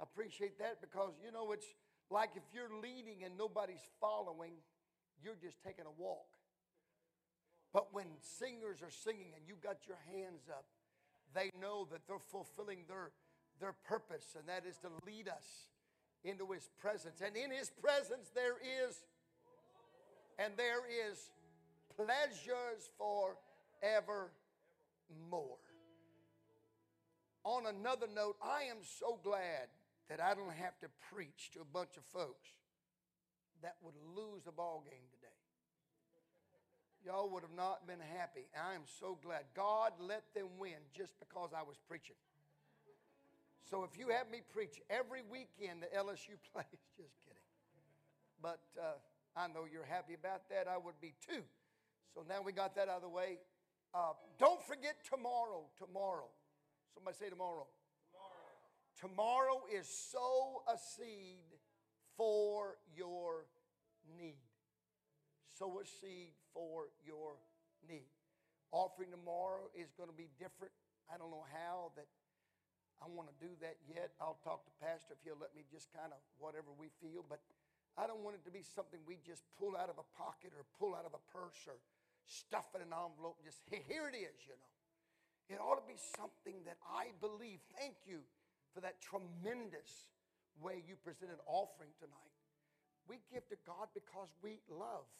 appreciate that because, you know, it's like if you're leading and nobody's following, you're just taking a walk. But when singers are singing and you got your hands up, they know that they're fulfilling their, their purpose, and that is to lead us into His presence. And in His presence, there is, and there is pleasures for evermore. On another note, I am so glad that I don't have to preach to a bunch of folks that would lose a ball game today. Y'all would have not been happy. I am so glad. God let them win just because I was preaching. So if you have me preach every weekend that LSU plays, just kidding. But uh, I know you're happy about that. I would be too. So now we got that out of the way. Uh, don't forget tomorrow. Tomorrow. Somebody say. Tomorrow. Tomorrow is sow a seed for your need. Sow a seed for your need. Offering tomorrow is going to be different. I don't know how that I want to do that yet. I'll talk to Pastor if he'll let me just kind of whatever we feel. But I don't want it to be something we just pull out of a pocket or pull out of a purse or stuff in an envelope. and Just here it is, you know. It ought to be something that I believe. Thank you for that tremendous way you presented offering tonight. We give to God because we love.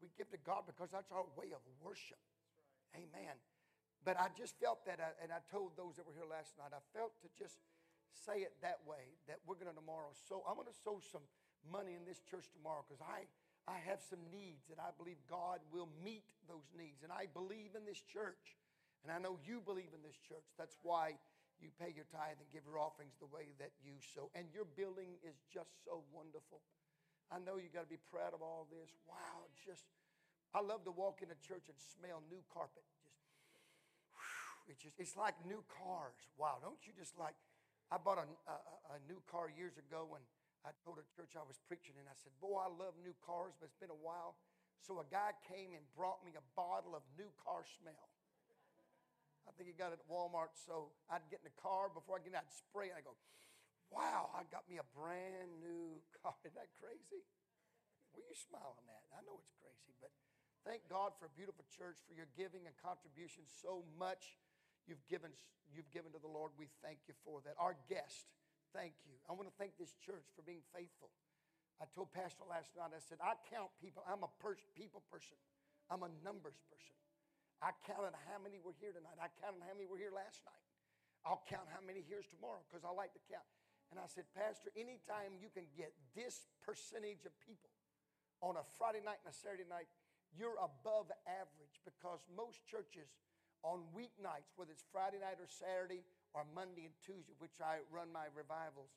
We give to God because that's our way of worship. Amen. But I just felt that, uh, and I told those that were here last night, I felt to just say it that way that we're going to tomorrow. So I'm going to sow some money in this church tomorrow because I, I have some needs and I believe God will meet those needs. And I believe in this church. And I know you believe in this church. That's why you pay your tithe and give your offerings the way that you sow. And your building is just so wonderful. I know you got to be proud of all this. Wow, just I love to walk in into church and smell new carpet. Just, it's just it's like new cars. Wow, don't you just like I bought a, a, a new car years ago and I told a church I was preaching and I said, Boy, I love new cars, but it's been a while. So a guy came and brought me a bottle of new car smell. I think he got it at Walmart. So I'd get in the car before I get in, I'd spray and I go, wow, I got me a brand new car. Isn't that crazy? Well, you smiling at? I know it's crazy, but thank God for a beautiful church, for your giving and contribution so much you've given, you've given to the Lord. We thank you for that. Our guest, thank you. I want to thank this church for being faithful. I told Pastor last night, I said, I count people. I'm a per- people person. I'm a numbers person. I counted how many were here tonight. I counted how many were here last night. I'll count how many here's tomorrow because I like to count. And I said, Pastor, anytime you can get this percentage of people on a Friday night and a Saturday night, you're above average because most churches on weeknights, whether it's Friday night or Saturday or Monday and Tuesday, which I run my revivals,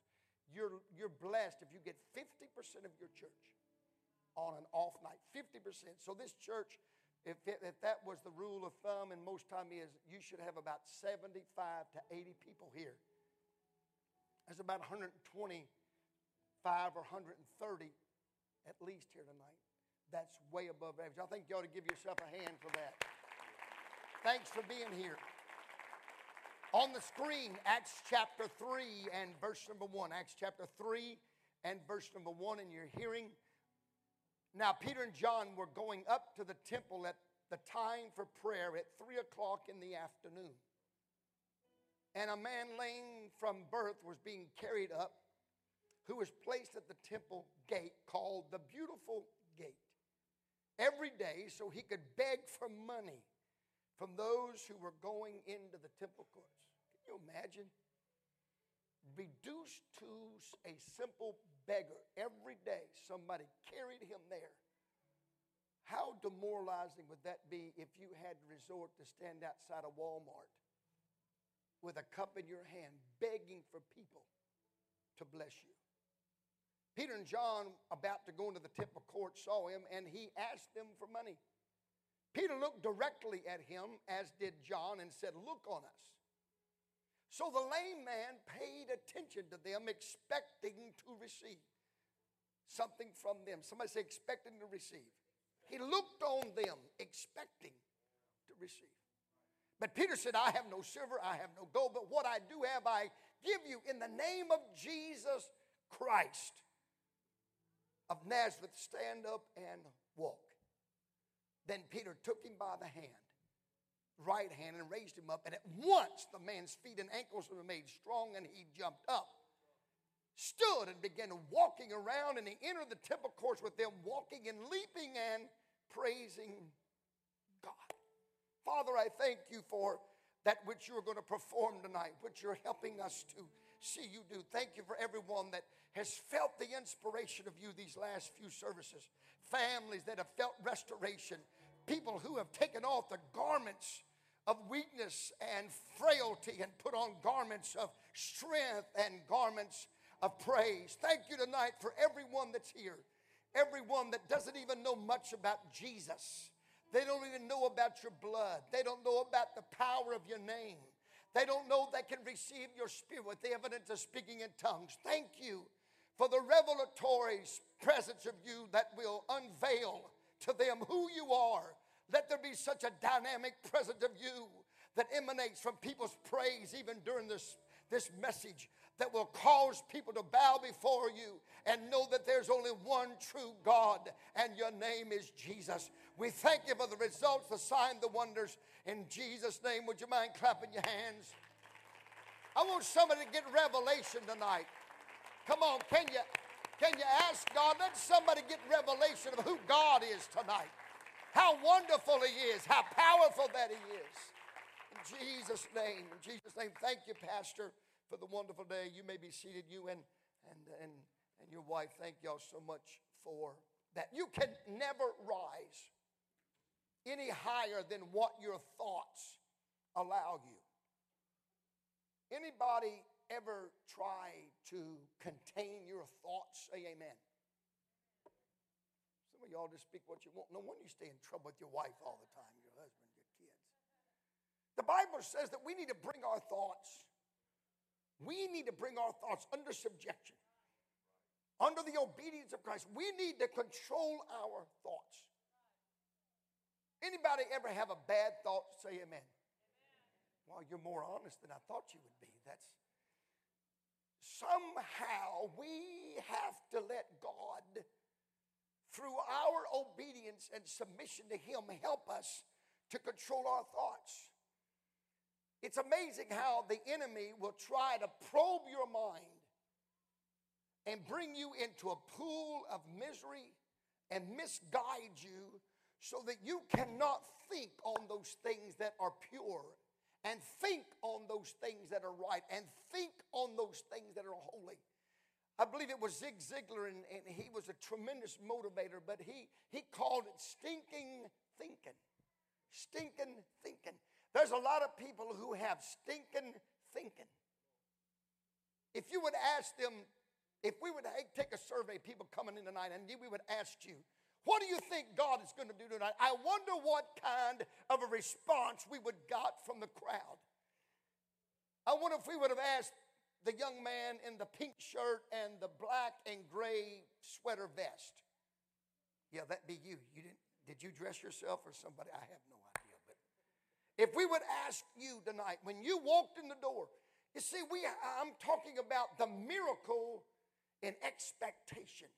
you're, you're blessed if you get 50% of your church on an off night. 50%. So this church if, it, if that was the rule of thumb, and most time is, you should have about 75 to 80 people here. There's about 125 or 130 at least here tonight. That's way above average. I think you ought to give yourself a hand for that. Thanks for being here. On the screen, Acts chapter 3 and verse number 1. Acts chapter 3 and verse number 1, and you're hearing now, Peter and John were going up to the temple at the time for prayer at three o'clock in the afternoon. And a man lame from birth was being carried up, who was placed at the temple gate called the Beautiful Gate every day so he could beg for money from those who were going into the temple courts. Can you imagine? reduced to a simple beggar every day. Somebody carried him there. How demoralizing would that be if you had to resort to stand outside of Walmart with a cup in your hand, begging for people to bless you? Peter and John, about to go into the temple court, saw him and he asked them for money. Peter looked directly at him, as did John, and said, Look on us. So the lame man paid attention to them, expecting to receive something from them. Somebody say, expecting to receive. He looked on them, expecting to receive. But Peter said, I have no silver, I have no gold, but what I do have, I give you in the name of Jesus Christ of Nazareth, stand up and walk. Then Peter took him by the hand, right hand, and raised him up. And at once the man's feet and ankles were made strong, and he jumped up, stood, and began walking around. And he entered the temple courts with them, walking and leaping and praising God. Father, I thank you for that which you are going to perform tonight, which you're helping us to see you do. Thank you for everyone that has felt the inspiration of you these last few services, families that have felt restoration, people who have taken off the garments of weakness and frailty and put on garments of strength and garments of praise. Thank you tonight for everyone that's here, everyone that doesn't even know much about Jesus. They don't even know about your blood. They don't know about the power of your name. They don't know they can receive your spirit with the evidence of speaking in tongues. Thank you for the revelatory presence of you that will unveil to them who you are. Let there be such a dynamic presence of you that emanates from people's praise even during this, this message that will cause people to bow before you and know that there's only one true God and your name is Jesus. We thank you for the results, the sign, the wonders. In Jesus' name, would you mind clapping your hands? I want somebody to get revelation tonight. Come on, can you, can you ask God? Let somebody get revelation of who God is tonight. How wonderful He is, how powerful that He is. In Jesus' name, in Jesus' name, thank you, Pastor, for the wonderful day. You may be seated, you and, and, and, and your wife. Thank y'all so much for that. You can never rise any higher than what your thoughts allow you. Anybody ever try to contain your thoughts? Say amen. Some of y'all just speak what you want. No wonder you stay in trouble with your wife all the time, your husband, your kids. The Bible says that we need to bring our thoughts, we need to bring our thoughts under subjection, under the obedience of Christ. We need to control our thoughts. Anybody ever have a bad thought? Say amen. amen. Well, you're more honest than I thought you would be. That's somehow we have to let God, through our obedience and submission to Him, help us to control our thoughts. It's amazing how the enemy will try to probe your mind and bring you into a pool of misery and misguide you so that you cannot think on those things that are pure and think on those things that are right and think on those things that are holy. I believe it was Zig Ziglar, and, and he was a tremendous motivator, but he, he called it stinking thinking. Stinking thinking. There's a lot of people who have stinking thinking. If you would ask them, if we would take a survey, people coming in tonight, and we would ask you, what do you think God is going to do tonight? I wonder what kind of a response we would got from the crowd. I wonder if we would have asked the young man in the pink shirt and the black and gray sweater vest. Yeah, that be you. You didn't did you dress yourself or somebody? I have no idea. But if we would ask you tonight, when you walked in the door, you see, we I'm talking about the miracle in expectation.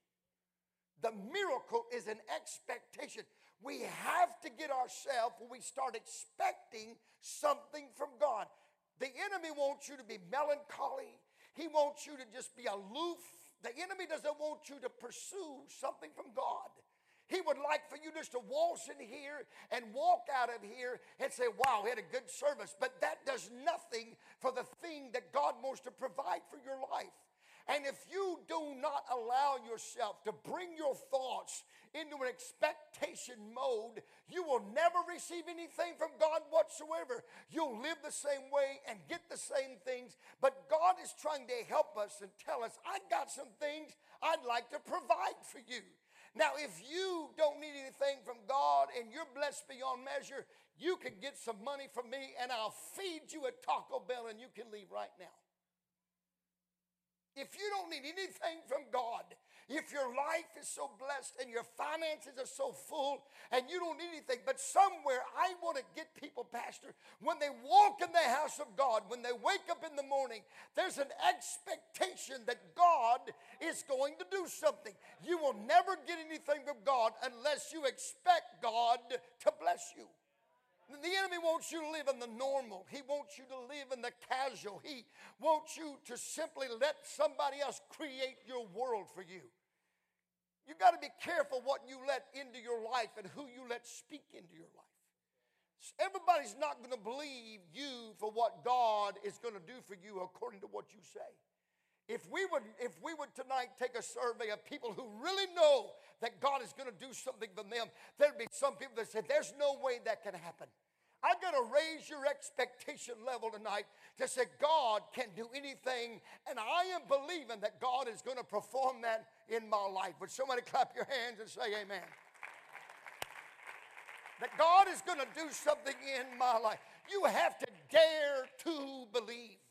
The miracle is an expectation. We have to get ourselves when we start expecting something from God. The enemy wants you to be melancholy. He wants you to just be aloof. The enemy doesn't want you to pursue something from God. He would like for you just to waltz in here and walk out of here and say, Wow, we had a good service. But that does nothing for the thing that God wants to provide for your life. And if you do not allow yourself to bring your thoughts into an expectation mode, you will never receive anything from God whatsoever. You'll live the same way and get the same things, but God is trying to help us and tell us, I got some things I'd like to provide for you. Now, if you don't need anything from God and you're blessed beyond measure, you can get some money from me and I'll feed you at Taco Bell and you can leave right now. If you don't need anything from God, if your life is so blessed and your finances are so full and you don't need anything, but somewhere I want to get people, Pastor, when they walk in the house of God, when they wake up in the morning, there's an expectation that God is going to do something. You will never get anything from God unless you expect God to bless you. The enemy wants you to live in the normal. He wants you to live in the casual. He wants you to simply let somebody else create your world for you. You've got to be careful what you let into your life and who you let speak into your life. Everybody's not going to believe you for what God is going to do for you according to what you say. If we would, if we would tonight take a survey of people who really know that God is going to do something for them, there'd be some people that say, There's no way that can happen. I've got to raise your expectation level tonight to say God can do anything, and I am believing that God is going to perform that in my life. Would somebody clap your hands and say amen? that God is going to do something in my life. You have to dare to believe.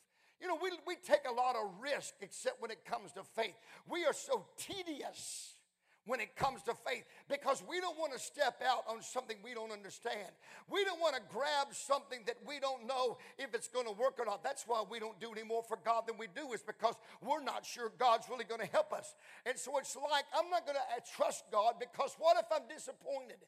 You know, we, we take a lot of risk except when it comes to faith. We are so tedious when it comes to faith because we don't want to step out on something we don't understand. We don't want to grab something that we don't know if it's going to work or not. That's why we don't do any more for God than we do, is because we're not sure God's really going to help us. And so it's like, I'm not going to uh, trust God because what if I'm disappointed?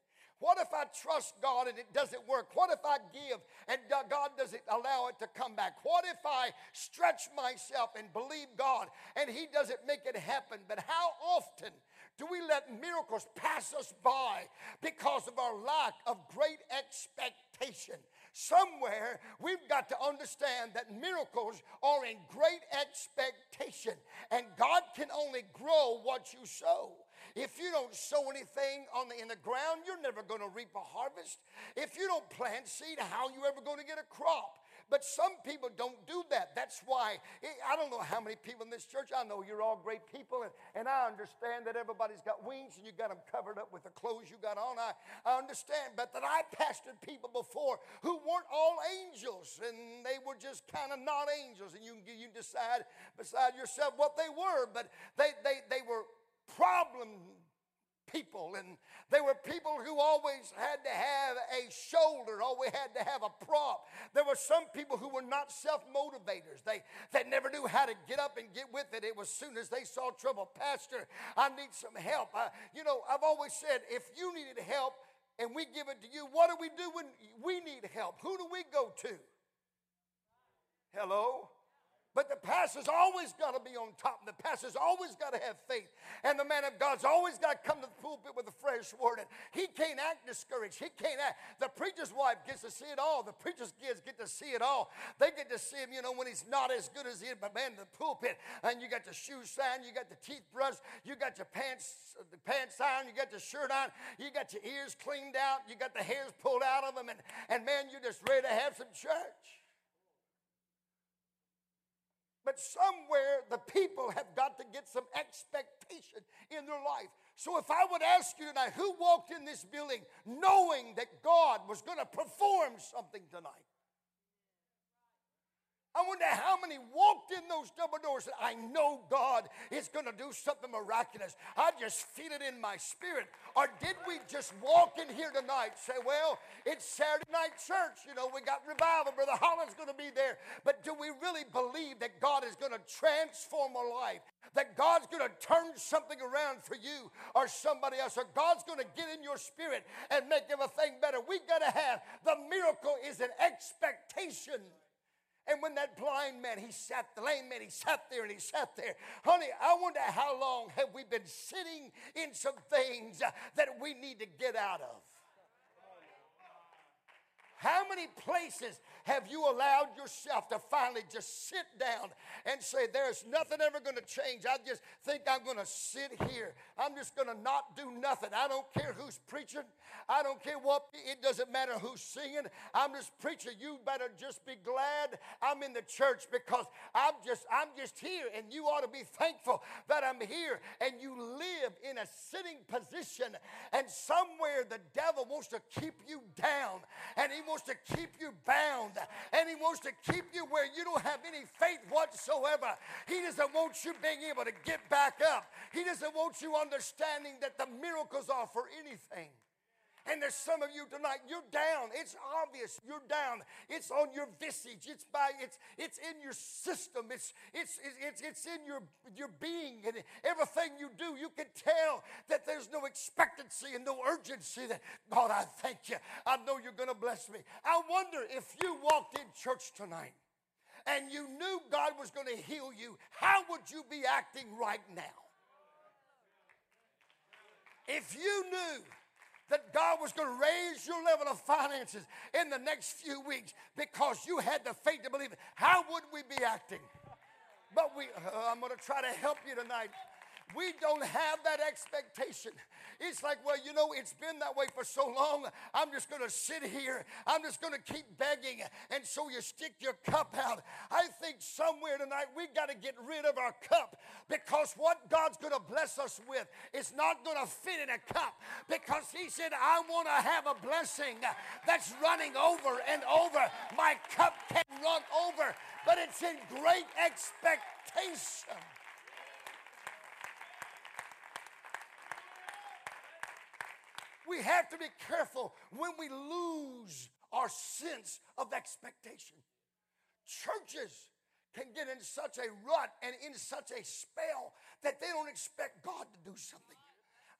What if I trust God and it doesn't work? What if I give and God doesn't allow it to come back? What if I stretch myself and believe God and He doesn't make it happen? But how often do we let miracles pass us by because of our lack of great expectation? Somewhere we've got to understand that miracles are in great expectation, and God can only grow what you sow. If you don't sow anything on the, in the ground, you're never going to reap a harvest. If you don't plant seed, how are you ever going to get a crop? But some people don't do that. That's why, eh, I don't know how many people in this church, I know you're all great people, and, and I understand that everybody's got wings and you got them covered up with the clothes you got on. I, I understand, but that I pastored people before who weren't all angels, and they were just kind of not angels, and you, you decide beside yourself what they were, but they, they, they were problem people and they were people who always had to have a shoulder always had to have a prop. There were some people who were not self-motivators. They, they never knew how to get up and get with it. It was soon as they saw trouble pastor i need some help. I, you know i've always said if you needed help and we give it to you what do we do when we need help? Who do we go to? Hello but the pastor's always got to be on top. The pastor's always got to have faith. And the man of God's always got to come to the pulpit with a fresh word. And he can't act discouraged. He can't act. The preacher's wife gets to see it all. The preacher's kids get to see it all. They get to see him, you know, when he's not as good as he is. But man, the pulpit, and you got the shoe sign, you got the teeth brushed, you got your pants, the pants on, you got your shirt on, you got your ears cleaned out, you got the hairs pulled out of them, and, and man, you're just ready to have some church. But somewhere the people have got to get some expectation in their life. So if I would ask you tonight, who walked in this building knowing that God was going to perform something tonight? I wonder how many walked in those double doors and I know God is going to do something miraculous. I just feel it in my spirit. Or did we just walk in here tonight say, well, it's Saturday night church. You know, we got revival. Brother Holland's going to be there. But do we really believe that God is going to transform a life? That God's going to turn something around for you or somebody else? Or God's going to get in your spirit and make everything better? We got to have the miracle is an expectation. And when that blind man, he sat, the lame man, he sat there and he sat there. Honey, I wonder how long have we been sitting in some things that we need to get out of? How many places have you allowed yourself to finally just sit down and say, There's nothing ever going to change? I just think I'm going to sit here. I'm just going to not do nothing. I don't care who's preaching. I don't care what, it doesn't matter who's singing. I'm just preaching. You better just be glad I'm in the church because I'm just, I'm just here and you ought to be thankful that I'm here and you live in a sitting position and somewhere the devil wants to keep you down and he wants to keep you bound, and He wants to keep you where you don't have any faith whatsoever. He doesn't want you being able to get back up. He doesn't want you understanding that the miracles are for anything. And there's some of you tonight, you're down. It's obvious you're down. It's on your visage. It's by it's it's in your system. It's it's it's it's in your your being and everything you do. You can tell that there's no expectancy and no urgency that God, I thank you. I know you're gonna bless me. I wonder if you walked in church tonight and you knew God was going to heal you, how would you be acting right now? If you knew that God was going to raise your level of finances in the next few weeks because you had the faith to believe it, how would we be acting? But we, uh, I'm going to try to help you tonight. We don't have that expectation. It's like, well, you know, it's been that way for so long. I'm just going to sit here. I'm just going to keep begging. And so you stick your cup out. I think somewhere tonight we got to get rid of our cup because what God's going to bless us with is not going to fit in a cup because He said, I want to have a blessing that's running over and over. My cup can run over, but it's in great expectation. We have to be careful when we lose our sense of expectation. Churches can get in such a rut and in such a spell that they don't expect God to do something.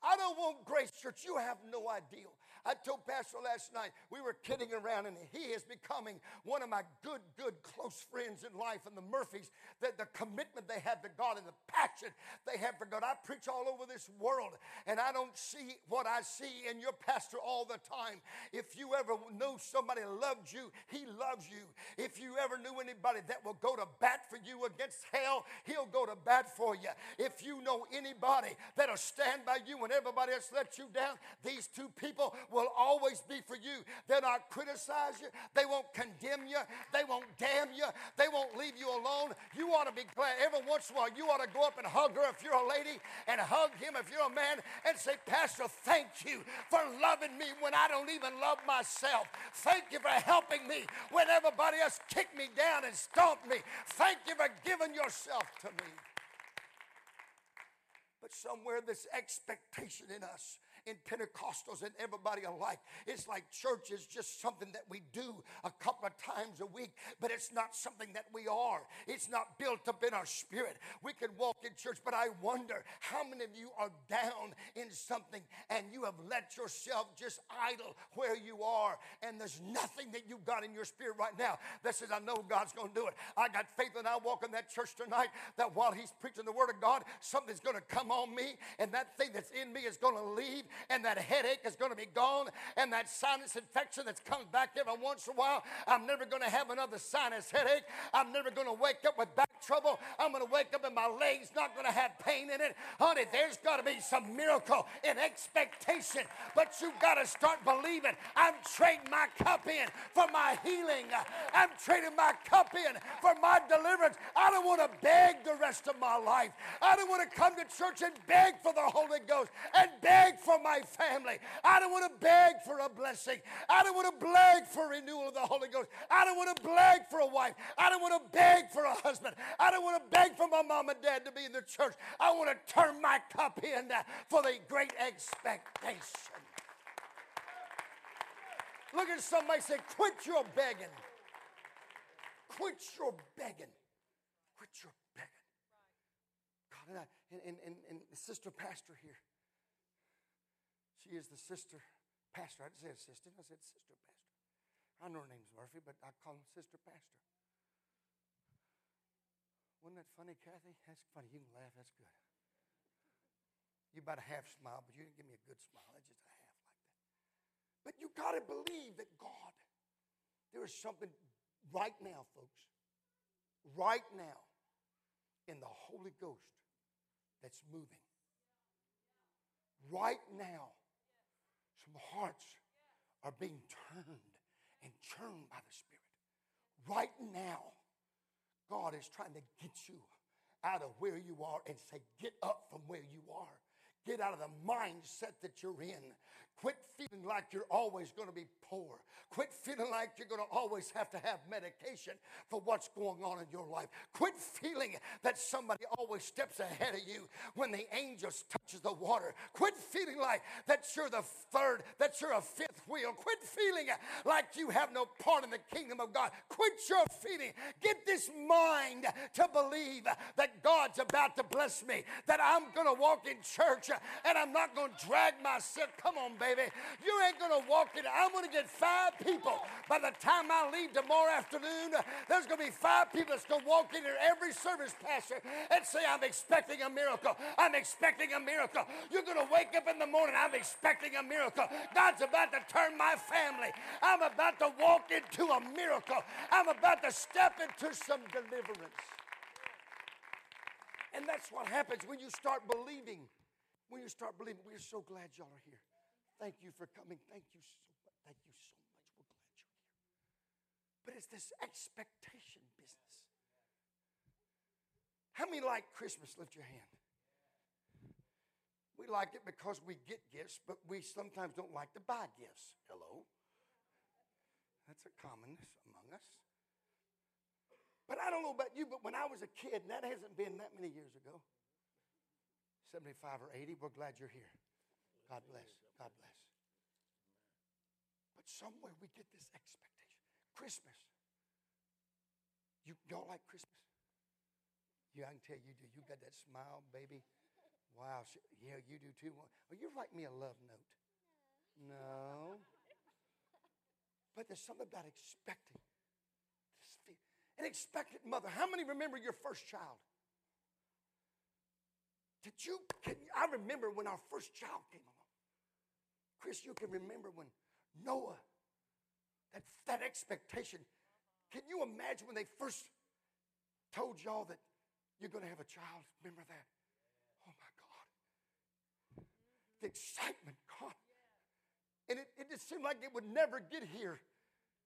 I don't want Grace Church. You have no idea I told Pastor last night, we were kidding around, and he is becoming one of my good, good, close friends in life. And the Murphys, the, the commitment they have to God and the passion they have for God. I preach all over this world, and I don't see what I see in your pastor all the time. If you ever know somebody loved you, he loves you. If you ever knew anybody that will go to bat for you against hell, he'll go to bat for you. If you know anybody that'll stand by you when everybody else lets you down, these two people will always be for you. They'll not criticize you. They won't condemn you. They won't damn you. They won't leave you alone. You ought to be glad. Every once in a while, you ought to go up and hug her if you're a lady and hug him if you're a man and say, Pastor, thank you for loving me when I don't even love myself. Thank you for helping me when everybody else kicked me down and stomped me. Thank you for giving yourself to me. But somewhere this expectation in us in Pentecostals and everybody alike. It's like church is just something that we do a couple of times a week, but it's not something that we are. It's not built up in our spirit. We can walk in church, but I wonder how many of you are down in something and you have let yourself just idle where you are, and there's nothing that you've got in your spirit right now that says, I know God's going to do it. I got faith and I walk in that church tonight that while He's preaching the Word of God, something's going to come on me, and that thing that's in me is going to leave, and that headache is going to be gone, and that sinus infection that's comes back every once in a while. I'm never going to have another sinus headache. I'm never going to wake up with back trouble. I'm going to wake up and my legs not going to have pain in it. Honey, there's got to be some miracle in expectation, but you've got to start believing. I'm trading my cup in for my healing. I'm trading my cup in for my deliverance. I don't want to beg the rest of my life. I don't want to come to church and beg for the Holy Ghost and beg for my family. I don't want to beg for a blessing. I don't want to beg for renewal of the Holy Ghost. I don't want to beg for a wife. I don't want to beg for a husband. I don't want to beg for my mom and dad to be in the church. I want to turn my cup in for the great expectation. Look at somebody say, quit your begging. Quit your begging. Quit your begging. God, and, I, and, and, and, and Sister Pastor here. She is the sister pastor. I didn't say assistant, I said sister pastor. I know her name's Murphy, but I call her sister pastor. Wasn't that funny, Kathy? That's funny. You can laugh. That's good. You about a half smile, but you didn't give me a good smile. That's just a half like that. But you got to believe that God, there is something right now, folks, right now in the Holy Ghost that's moving. Right now some hearts are being turned and churned by the Spirit. Right now, God is trying to get you out of where you are and say, Get up from where you are. get out of the mindset that you're in. Quit feeling like you're always going to be poor. Quit feeling like you're going to always have to have medication for what's going on in your life. Quit feeling that somebody always steps ahead of you when the angels touches the water. Quit feeling like that you're the third, that you're a fifth wheel. Quit feeling like you have no part in the kingdom of God. Quit your feeling. Get this mind to believe that God's about to bless me, that I'm going to walk in church and I'm not going to drag myself. Come on, baby. You ain't going to walk in. I'm going to get five people. By the time I leave tomorrow afternoon, there's going to be five people that's going to walk in here every service, Pastor, and say, I'm expecting a miracle. I'm expecting a miracle. You're going to wake up in the morning, I'm expecting a miracle. God's about to turn my family. I'm about to walk into a miracle. I'm about to step into some deliverance. And that's what happens when you start believing. When you start believing, we're so glad y'all are here. Thank you for coming. Thank you so much. Thank you so much. We're glad you're here. But it's this expectation business. How many like Christmas? Lift your hand. We like it because we get gifts, but we sometimes don't like to buy gifts. Hello? That's a commonness among us. But I don't know about you, but when I was a kid, and that hasn't been that many years ago 75 or 80, we're glad you're here. God bless. God bless. But somewhere we get this expectation. Christmas. You don't like Christmas? Yeah, I can tell you do. You got that smile, baby. Wow. Yeah, you do too. Well, you write me a love note. No. But there's something about expecting. An expectant mother. How many remember your first child? Did you? Can, I remember when our first child came along. Chris, you can remember when Noah, that, that expectation. Can you imagine when they first told y'all that you're going to have a child? Remember that? Oh my God. The excitement, God. And it, it just seemed like it would never get here.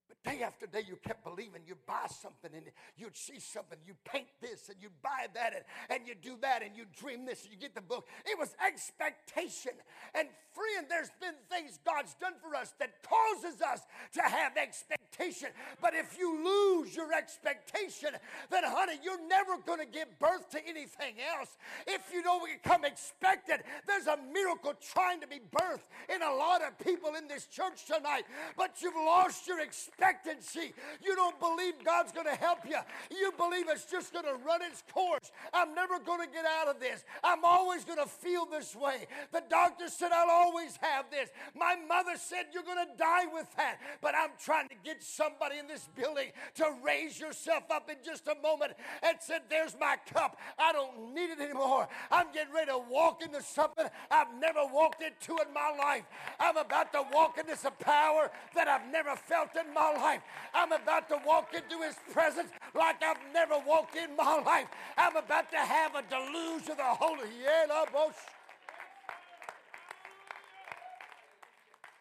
But day after day, you kept believing. you'd buy something and you'd see something. You'd paint this and you'd buy that and, and you do that and you dream this and you get the book. It was expectation. And friend, there's been things God's done for us that causes us to have expectation. But if you lose your expectation, then honey, you're never going to give birth to anything else. If you don't become expected, there's a miracle trying to be birthed in a lot of people in this church tonight. But you've lost your expectation expectancy. You don't believe God's going to help you. You believe it's just going to run its course. I'm never going to get out of this. I'm always going to feel this way. The doctor said I'll always have this. My mother said you're going to die with that. But I'm trying to get somebody in this building to raise yourself up in just a moment and said, There's my cup. I don't need it anymore. I'm getting ready to walk into something I've never walked into in my life. I'm about to walk into some power that I've never felt in my my life. I'm about to walk into his presence like I've never walked in my life. I'm about to have a deluge of the Holy.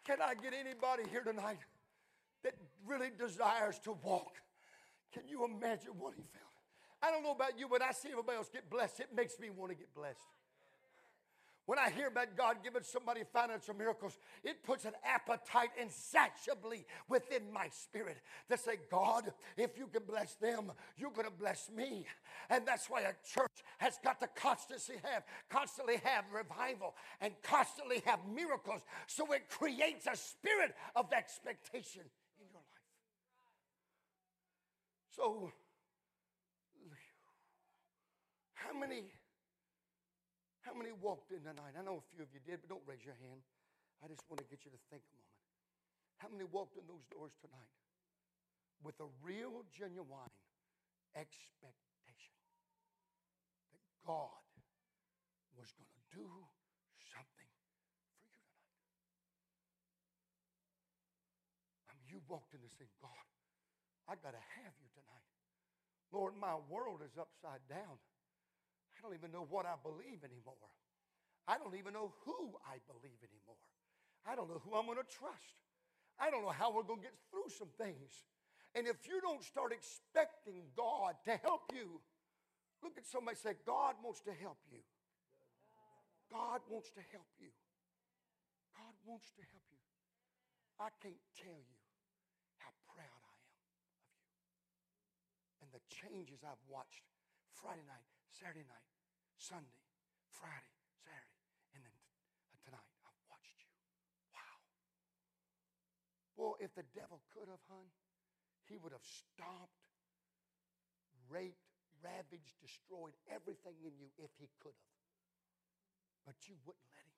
Can I get anybody here tonight that really desires to walk? Can you imagine what he felt? I don't know about you, but I see everybody else get blessed. It makes me want to get blessed. When I hear about God giving somebody financial miracles, it puts an appetite insatiably within my spirit to say, God, if you can bless them, you're going to bless me. And that's why a church has got to constantly have, constantly have revival and constantly have miracles. So it creates a spirit of expectation in your life. So, how many how many walked in tonight? I know a few of you did, but don't raise your hand. I just want to get you to think a moment. How many walked in those doors tonight with a real, genuine expectation that God was going to do something for you tonight? I mean, you walked in to say, God, I got to have you tonight. Lord, my world is upside down. I don't even know what I believe anymore. I don't even know who I believe anymore. I don't know who I'm going to trust. I don't know how we're going to get through some things. And if you don't start expecting God to help you, look at somebody say, God wants to help you. God wants to help you. God wants to help you. I can't tell you how proud I am of you. And the changes I've watched Friday night, Saturday night, Sunday, Friday, Saturday, and then t- uh, tonight. I've watched you. Wow. Well, if the devil could have, hun, he would have stomped, raped, ravaged, destroyed everything in you if he could have. But you wouldn't let him.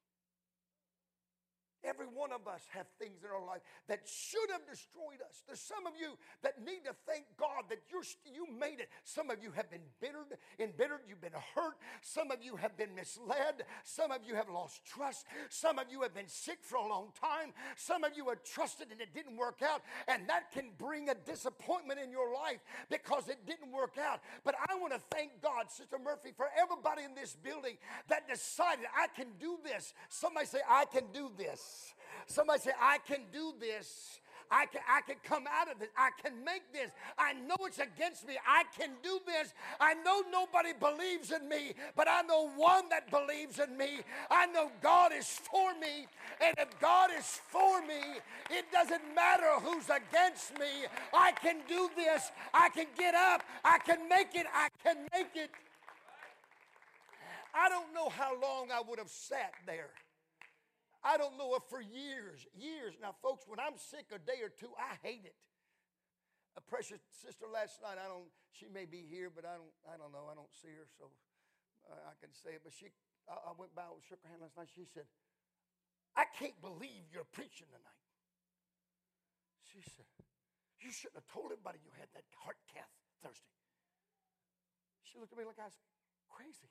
Every one of us have things in our life that should have destroyed us. There's some of you that need to thank God that you're you made it. Some of you have been bittered, embittered, you've been hurt. Some of you have been misled. Some of you have lost trust. Some of you have been sick for a long time. Some of you have trusted and it didn't work out. And that can bring a disappointment in your life because it didn't work out. But I want to thank God, Sister Murphy, for everybody in this building that decided I can do this. Somebody say, I can do this. Somebody say, I can do this. I can, I can come out of this. I can make this. I know it's against me. I can do this. I know nobody believes in me, but I know one that believes in me. I know God is for me. And if God is for me, it doesn't matter who's against me. I can do this. I can get up. I can make it. I can make it. I don't know how long I would have sat there. I don't know if for years, years. Now, folks, when I'm sick a day or two, I hate it. A precious sister last night, I don't, she may be here, but I don't, I don't know. I don't see her, so I can say it. But she, I, I went by, and shook her hand last night. She said, I can't believe you're preaching tonight. She said, You shouldn't have told everybody you had that heart cath Thursday. She looked at me like I was crazy.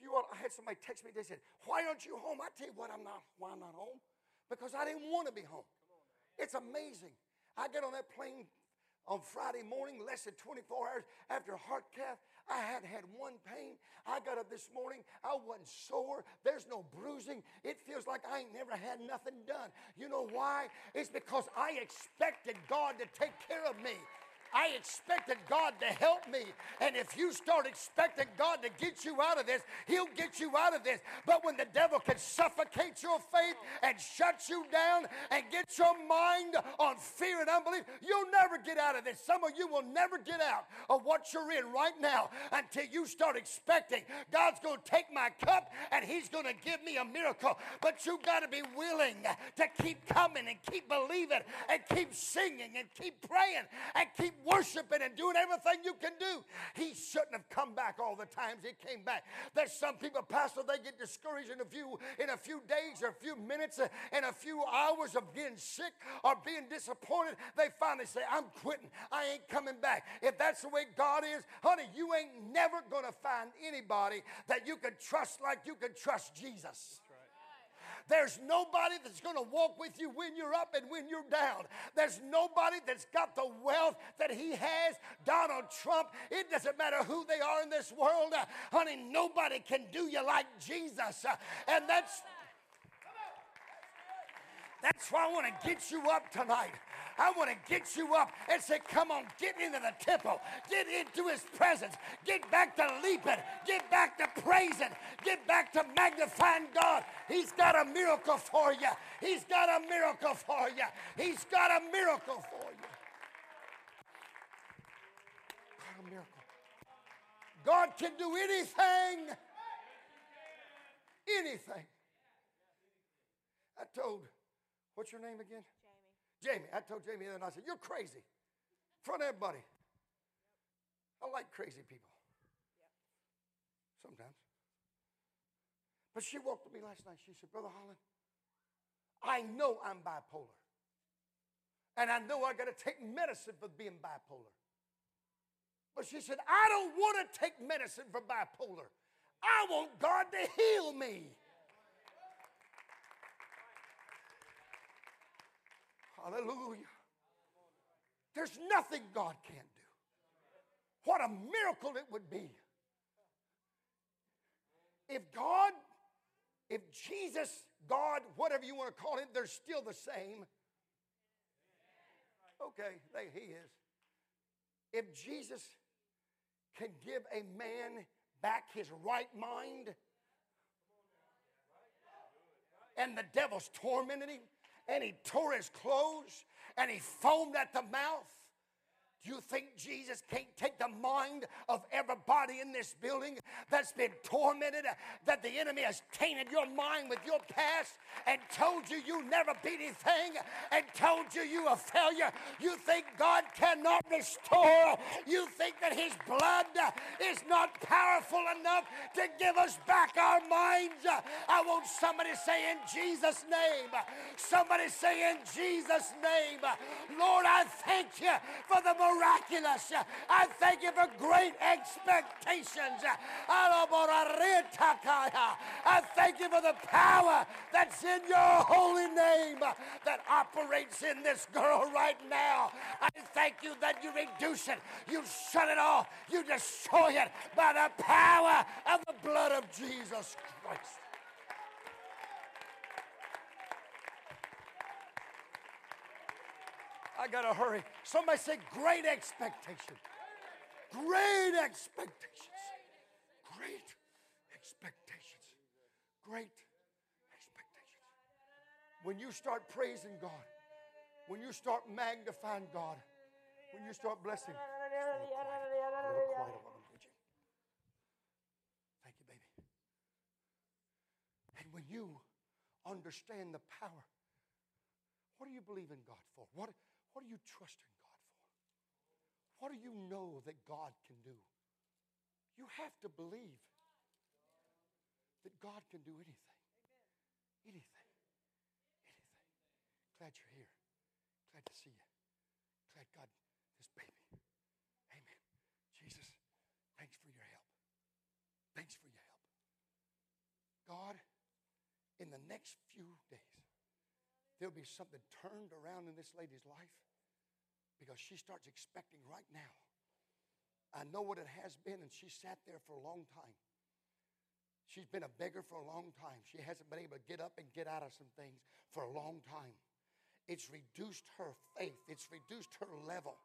You all, I had somebody text me. They said, "Why aren't you home?" I tell you what, I'm not. Why I'm not home? Because I didn't want to be home. It's amazing. I get on that plane on Friday morning, less than 24 hours after heart cath. I hadn't had one pain. I got up this morning. I wasn't sore. There's no bruising. It feels like I ain't never had nothing done. You know why? It's because I expected God to take care of me. I expected God to help me. And if you start expecting God to get you out of this, He'll get you out of this. But when the devil can suffocate your faith and shut you down and get your mind on fear and unbelief, you'll never get out of this. Some of you will never get out of what you're in right now until you start expecting God's going to take my cup and He's going to give me a miracle. But you got to be willing to keep coming and keep believing and keep singing and keep praying and keep worshiping and doing everything you can do. He shouldn't have come back all the times he came back. There's some people, Pastor, they get discouraged in a few in a few days or a few minutes uh, and a few hours of being sick or being disappointed. They finally say, I'm quitting. I ain't coming back. If that's the way God is, honey, you ain't never gonna find anybody that you can trust like you can trust Jesus. There's nobody that's going to walk with you when you're up and when you're down. There's nobody that's got the wealth that he has. Donald Trump, it doesn't matter who they are in this world. Uh, honey, nobody can do you like Jesus. Uh, and that's that's why I want to get you up tonight. I want to get you up and say, Come on, get into the temple, get into his presence, get back to leaping, get back to praising, get back to magnifying God. He's got a miracle for you. He's got a miracle for you. He's got a miracle for you. Got a miracle. God can do anything. Anything. I told, what's your name again? Jamie, I told Jamie the other night, I said, You're crazy. In front of everybody. I like crazy people. Sometimes. But she walked to me last night. She said, Brother Holland, I know I'm bipolar. And I know I got to take medicine for being bipolar. But she said, I don't want to take medicine for bipolar. I want God to heal me. Hallelujah. There's nothing God can't do. What a miracle it would be if God, if Jesus, God, whatever you want to call him, they're still the same. Okay, they, he is. If Jesus can give a man back his right mind, and the devil's tormenting him, and he tore his clothes, and he foamed at the mouth. You think Jesus can't take the mind of everybody in this building that's been tormented, that the enemy has tainted your mind with your past and told you you never be anything and told you you a failure? You think God cannot restore? You think that His blood is not powerful enough to give us back our minds? I want somebody say in Jesus' name. Somebody say in Jesus' name. Lord, I thank you for the miraculous. I thank you for great expectations. I thank you for the power that's in your holy name that operates in this girl right now. I thank you that you reduce it, you shut it off, you destroy it by the power of the blood of Jesus Christ. I gotta hurry. Somebody say, great expectation. Great expectations. Great expectations. Great expectations. When you start praising God, when you start magnifying God, when you start blessing. Thank you, baby. And when you understand the power, what do you believe in God for? What, what are you trusting God for? What do you know that God can do? You have to believe that God can do anything. Anything. Anything. Glad you're here. Glad to see you. Glad God, this baby. Amen. Jesus, thanks for your help. Thanks for your help. God, in the next few days, there'll be something turned around in this lady's life because she starts expecting right now. I know what it has been, and she sat there for a long time. She's been a beggar for a long time. She hasn't been able to get up and get out of some things for a long time. It's reduced her faith, it's reduced her level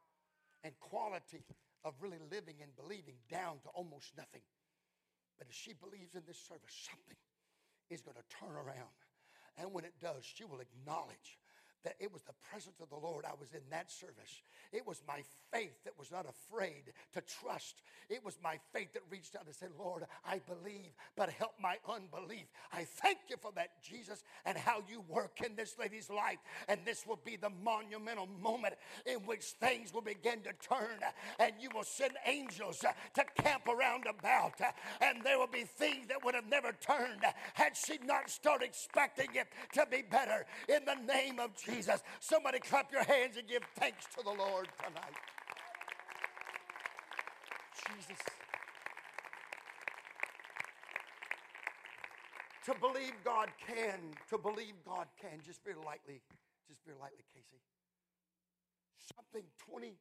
and quality of really living and believing down to almost nothing. But if she believes in this service, something is going to turn around. And when it does, she will acknowledge that it was the presence of the Lord. I was in that service. It was my faith that was not afraid to trust. It was my faith that reached out and said, Lord, I believe, but help my unbelief. I thank you for that, Jesus, and how you work in this lady's life. And this will be the monumental moment in which things will begin to turn, and you will send angels to camp around about, and there will be things that would have never turned had she not started expecting it to be better. In the name of Jesus. Jesus. Somebody clap your hands and give thanks to the Lord tonight. Jesus. To believe God can, to believe God can, just very lightly, just very lightly, Casey. Something 20,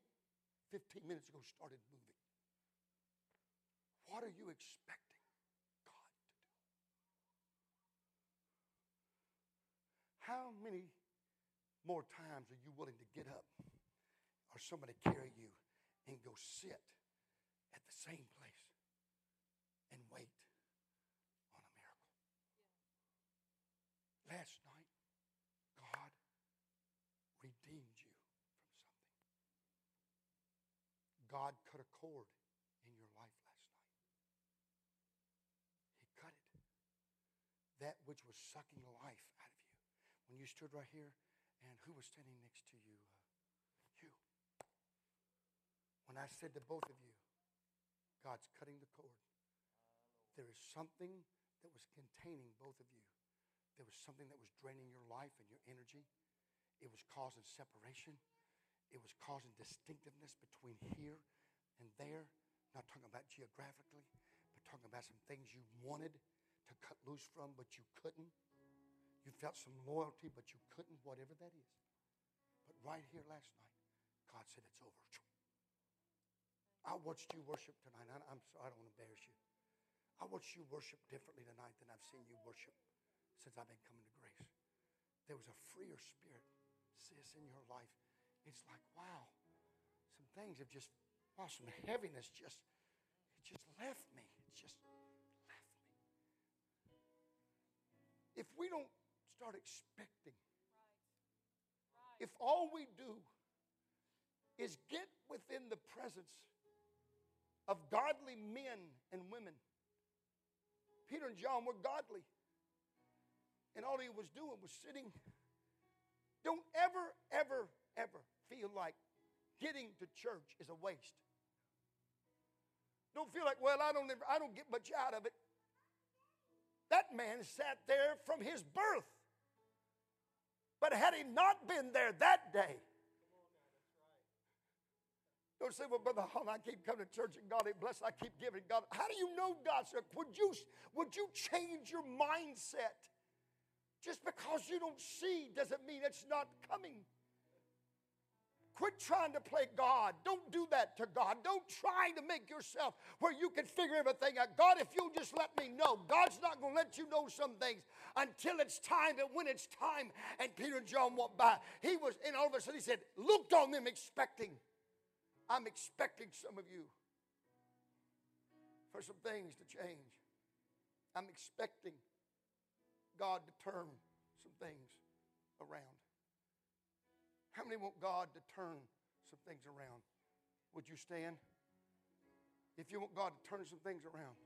15 minutes ago started moving. What are you expecting God to do? How many more times are you willing to get up or somebody carry you and go sit at the same place and wait on a miracle? Last night, God redeemed you from something. God cut a cord in your life last night. He cut it. That which was sucking life out of you. When you stood right here, and who was standing next to you? Uh, you. When I said to both of you, God's cutting the cord, there is something that was containing both of you. There was something that was draining your life and your energy. It was causing separation. It was causing distinctiveness between here and there. Not talking about geographically, but talking about some things you wanted to cut loose from, but you couldn't. You felt some loyalty, but you couldn't, whatever that is. But right here last night, God said, It's over. I watched you worship tonight. I'm sorry, I don't want to embarrass you. I watched you worship differently tonight than I've seen you worship since I've been coming to grace. There was a freer spirit, sis, in your life. It's like, wow, some things have just, wow, some heaviness just, it just left me. It just left me. If we don't start expecting. If all we do is get within the presence of godly men and women, Peter and John were godly. And all he was doing was sitting. Don't ever, ever, ever feel like getting to church is a waste. Don't feel like, well, I don't, ever, I don't get much out of it. That man sat there from his birth. But had he not been there that day, don't say, well, Brother Hall, I keep coming to church and God ain't blessed. I keep giving God. How do you know God, sir? Would you, would you change your mindset? Just because you don't see doesn't mean it's not coming. Quit trying to play God. Don't do that to God. Don't try to make yourself where you can figure everything out. God, if you'll just let me know, God's not going to let you know some things until it's time. And when it's time, and Peter and John walked by, he was, and all of a sudden he said, looked on them expecting. I'm expecting some of you for some things to change. I'm expecting God to turn some things around. How many want God to turn some things around? Would you stand? If you want God to turn some things around.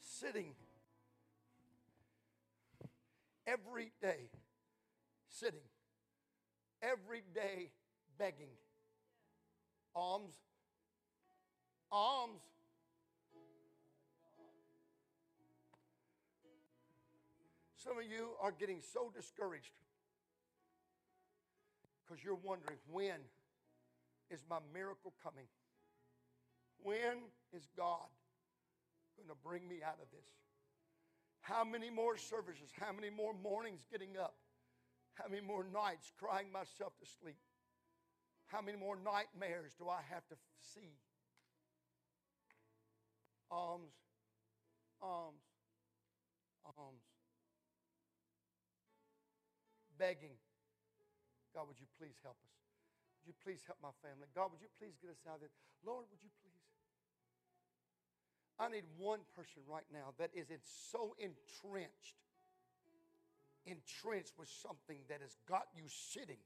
Sitting every day, sitting every day begging. Alms, alms. Some of you are getting so discouraged because you're wondering when is my miracle coming? When is God going to bring me out of this? How many more services? How many more mornings getting up? How many more nights crying myself to sleep? How many more nightmares do I have to see? Alms, alms, alms begging, God, would you please help us? Would you please help my family? God, would you please get us out of this? Lord, would you please? I need one person right now that is in so entrenched, entrenched with something that has got you sitting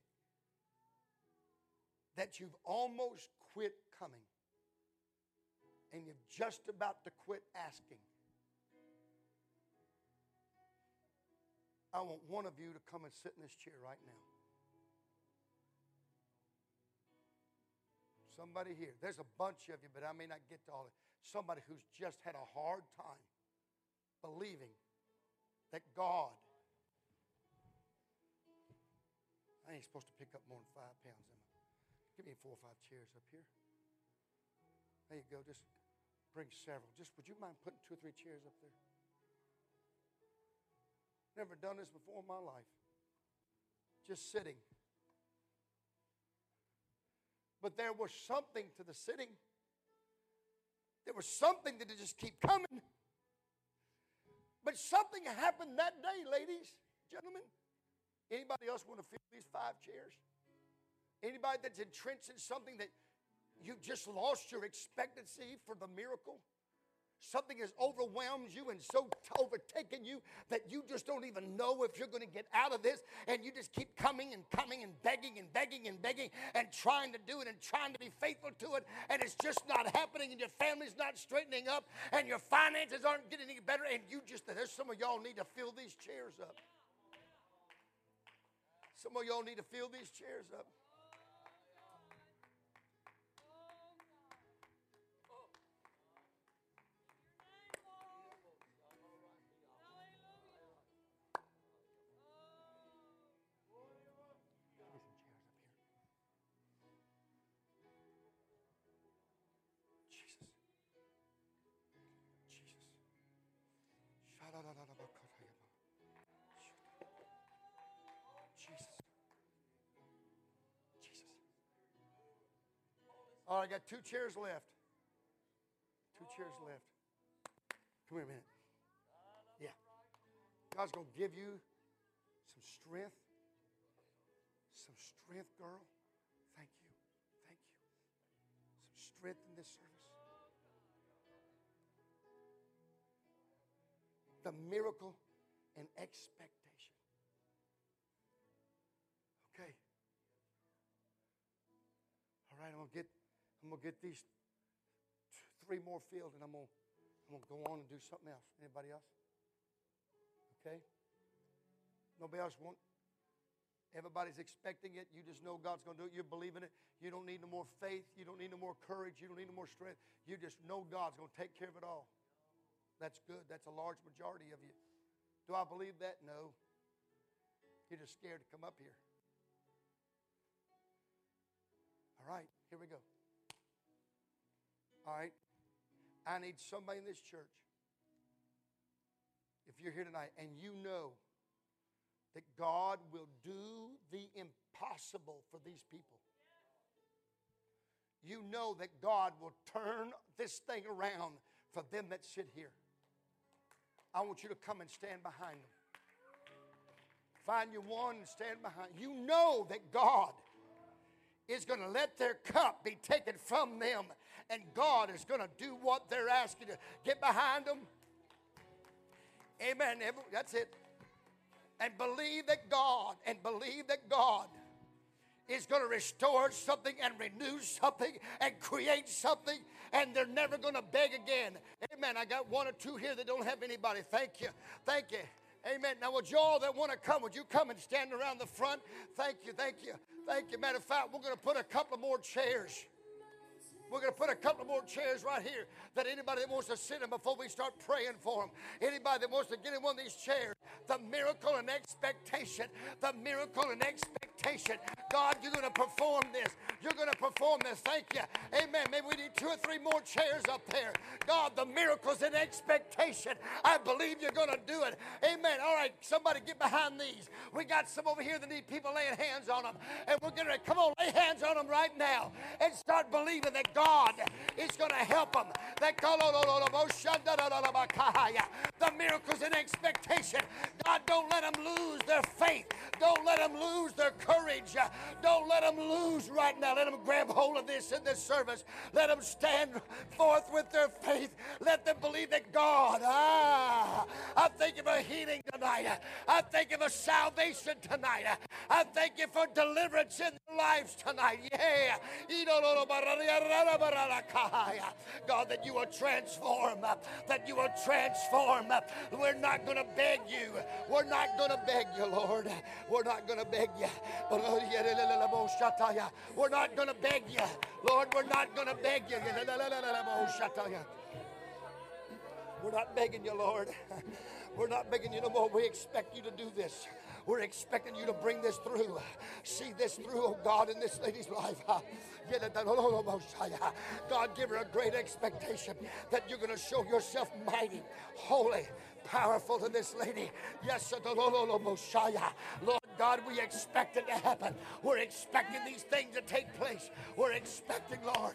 that you've almost quit coming and you're just about to quit asking. I want one of you to come and sit in this chair right now. Somebody here. There's a bunch of you, but I may not get to all of it. Somebody who's just had a hard time believing that God. I ain't supposed to pick up more than five pounds, am I? Give me four or five chairs up here. There you go. Just bring several. Just would you mind putting two or three chairs up there? Never done this before in my life. Just sitting. But there was something to the sitting. There was something that just keep coming. But something happened that day, ladies, gentlemen. Anybody else want to fill these five chairs? Anybody that's entrenched in something that you've just lost your expectancy for the miracle? Something has overwhelmed you and so overtaken you that you just don't even know if you're going to get out of this. And you just keep coming and coming and begging and begging and begging and trying to do it and trying to be faithful to it. And it's just not happening and your family's not straightening up and your finances aren't getting any better. And you just, there's some of y'all need to fill these chairs up. Some of y'all need to fill these chairs up. All right, I got two chairs left. Two chairs left. Come here a minute. Yeah. God's going to give you some strength. Some strength, girl. Thank you. Thank you. Some strength in this service. the miracle and expectation. Okay. All right, I'm gonna get I'm gonna get these three more filled, and I'm gonna I'm gonna go on and do something else. Anybody else? Okay. Nobody else want. Everybody's expecting it. You just know God's going to do it. You're believing it. You don't need no more faith. You don't need no more courage. You don't need no more strength. You just know God's going to take care of it all. That's good. That's a large majority of you. Do I believe that? No. You're just scared to come up here. All right, here we go. All right. I need somebody in this church. If you're here tonight and you know that God will do the impossible for these people, you know that God will turn this thing around for them that sit here. I want you to come and stand behind them. Find you one and stand behind. You know that God is going to let their cup be taken from them, and God is going to do what they're asking to get behind them. Amen. That's it. And believe that God, and believe that God is going to restore something and renew something and create something, and they're never going to beg again. Amen. I got one or two here that don't have anybody. Thank you. Thank you. Amen. Now, would you all that want to come, would you come and stand around the front? Thank you. Thank you. Thank you. Matter of fact, we're going to put a couple more chairs. We're going to put a couple more chairs right here that anybody that wants to sit in before we start praying for them, anybody that wants to get in one of these chairs, the miracle and expectation, the miracle and expectation. God, you're going to perform this. You're going to perform this. Thank you. Amen. Maybe we need two or three more chairs up there. God, the miracles and expectation. I believe you're going to do it. Amen. All right, somebody get behind these. We got some over here that need people laying hands on them. And we're going to come on, lay hands on them right now and start believing that God is going to help them. That call the miracles and expectation. God, don't let them lose their faith. Don't let them lose their courage. Don't let them lose right now. Let them grab hold of this in this service. Let them stand forth with their faith. Let them believe that God, ah, I thank you for healing tonight. I thank you for salvation tonight. I thank you for deliverance in lives tonight. Yeah. God, that you will transform, that you will transform. We're not going to beg you. We're not going to beg you, Lord. We're not going to beg you. We're not going to beg you. Lord, we're not going to beg you. We're not begging you, Lord. We're not begging you no more. We expect you to do this. We're expecting you to bring this through. See this through, oh God, in this lady's life. God, give her a great expectation that you're going to show yourself mighty, holy, powerful to this lady. Yes, Lord God, we expect it to happen. We're expecting these things to take place. We're expecting, Lord.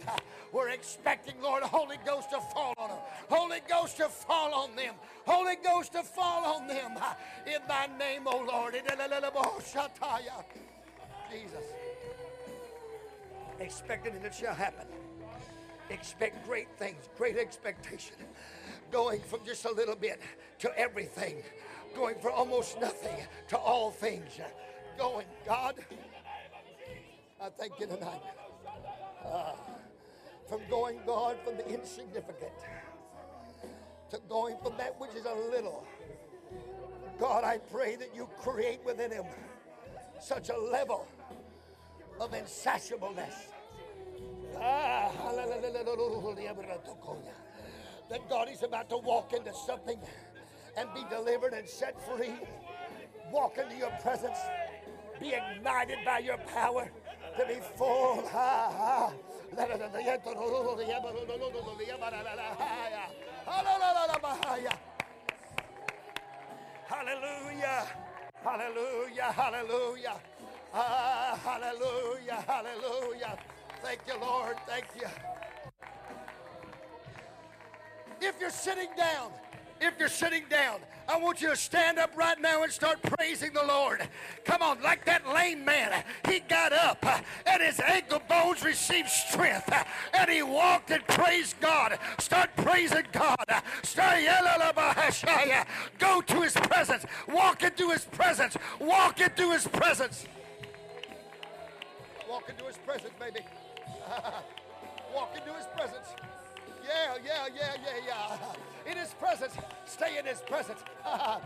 We're expecting, Lord, Holy Ghost to fall on them. Holy Ghost to fall on them. Holy Ghost to fall on them. In thy name, O Lord. Jesus. Expecting it shall happen. Expect great things, great expectation. Going from just a little bit to everything going from almost nothing to all things. Going, God, I thank you tonight. Uh, from going, God, from the insignificant to going from that which is a little. God, I pray that you create within him such a level of insatiableness. Ah, that God is about to walk into something and be delivered and set free. Walk into your presence. Be ignited by your power to be full. Hallelujah. Hallelujah. Hallelujah. Ah, hallelujah. Hallelujah. Thank you, Lord. Thank you. If you're sitting down, If you're sitting down, I want you to stand up right now and start praising the Lord. Come on, like that lame man, he got up uh, and his ankle bones received strength uh, and he walked and praised God. Start praising God. Start Go to his presence. Walk into his presence. Walk into his presence. Walk into his presence, baby. Walk into his presence. Yeah, yeah, yeah, yeah, yeah. In his presence. Stay in his presence.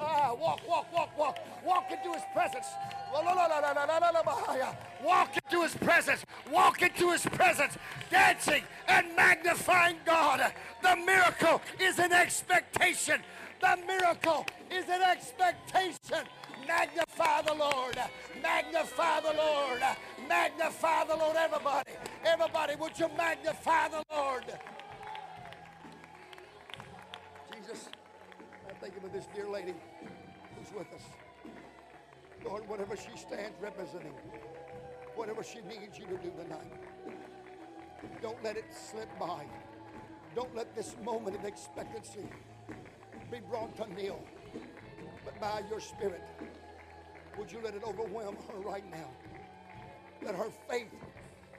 Ah, walk, walk, walk, walk. Walk into his presence. Walk into his presence. Walk into his presence. Dancing and magnifying God. The miracle is an expectation. The miracle is an expectation. Magnify the Lord. Magnify the Lord. Magnify the Lord. Everybody. Everybody, would you magnify the Lord? Jesus, I'm thinking of this dear lady who's with us. Lord, whatever she stands representing, whatever she needs you to do tonight, don't let it slip by. Don't let this moment of expectancy be brought to nil, but by your Spirit, would you let it overwhelm her right now? Let her faith,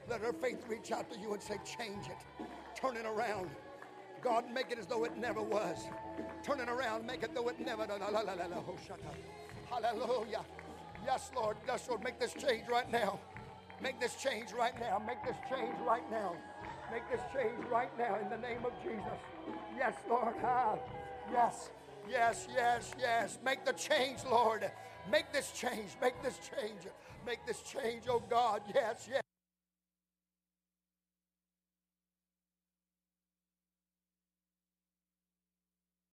let her faith reach out to you and say, change it, turn it around. God, make it as though it never was. Turn it around, make it though it never. Hallelujah. Yes, Lord. Yes, Lord. Make this change right now. Make this change right now. Make this change right now. Make this change right now in the name of Jesus. Yes, Lord. Ah, yes. Yes, yes, yes. Make the change, Lord. Make this change. Make this change. Make this change, oh God. Yes, yes.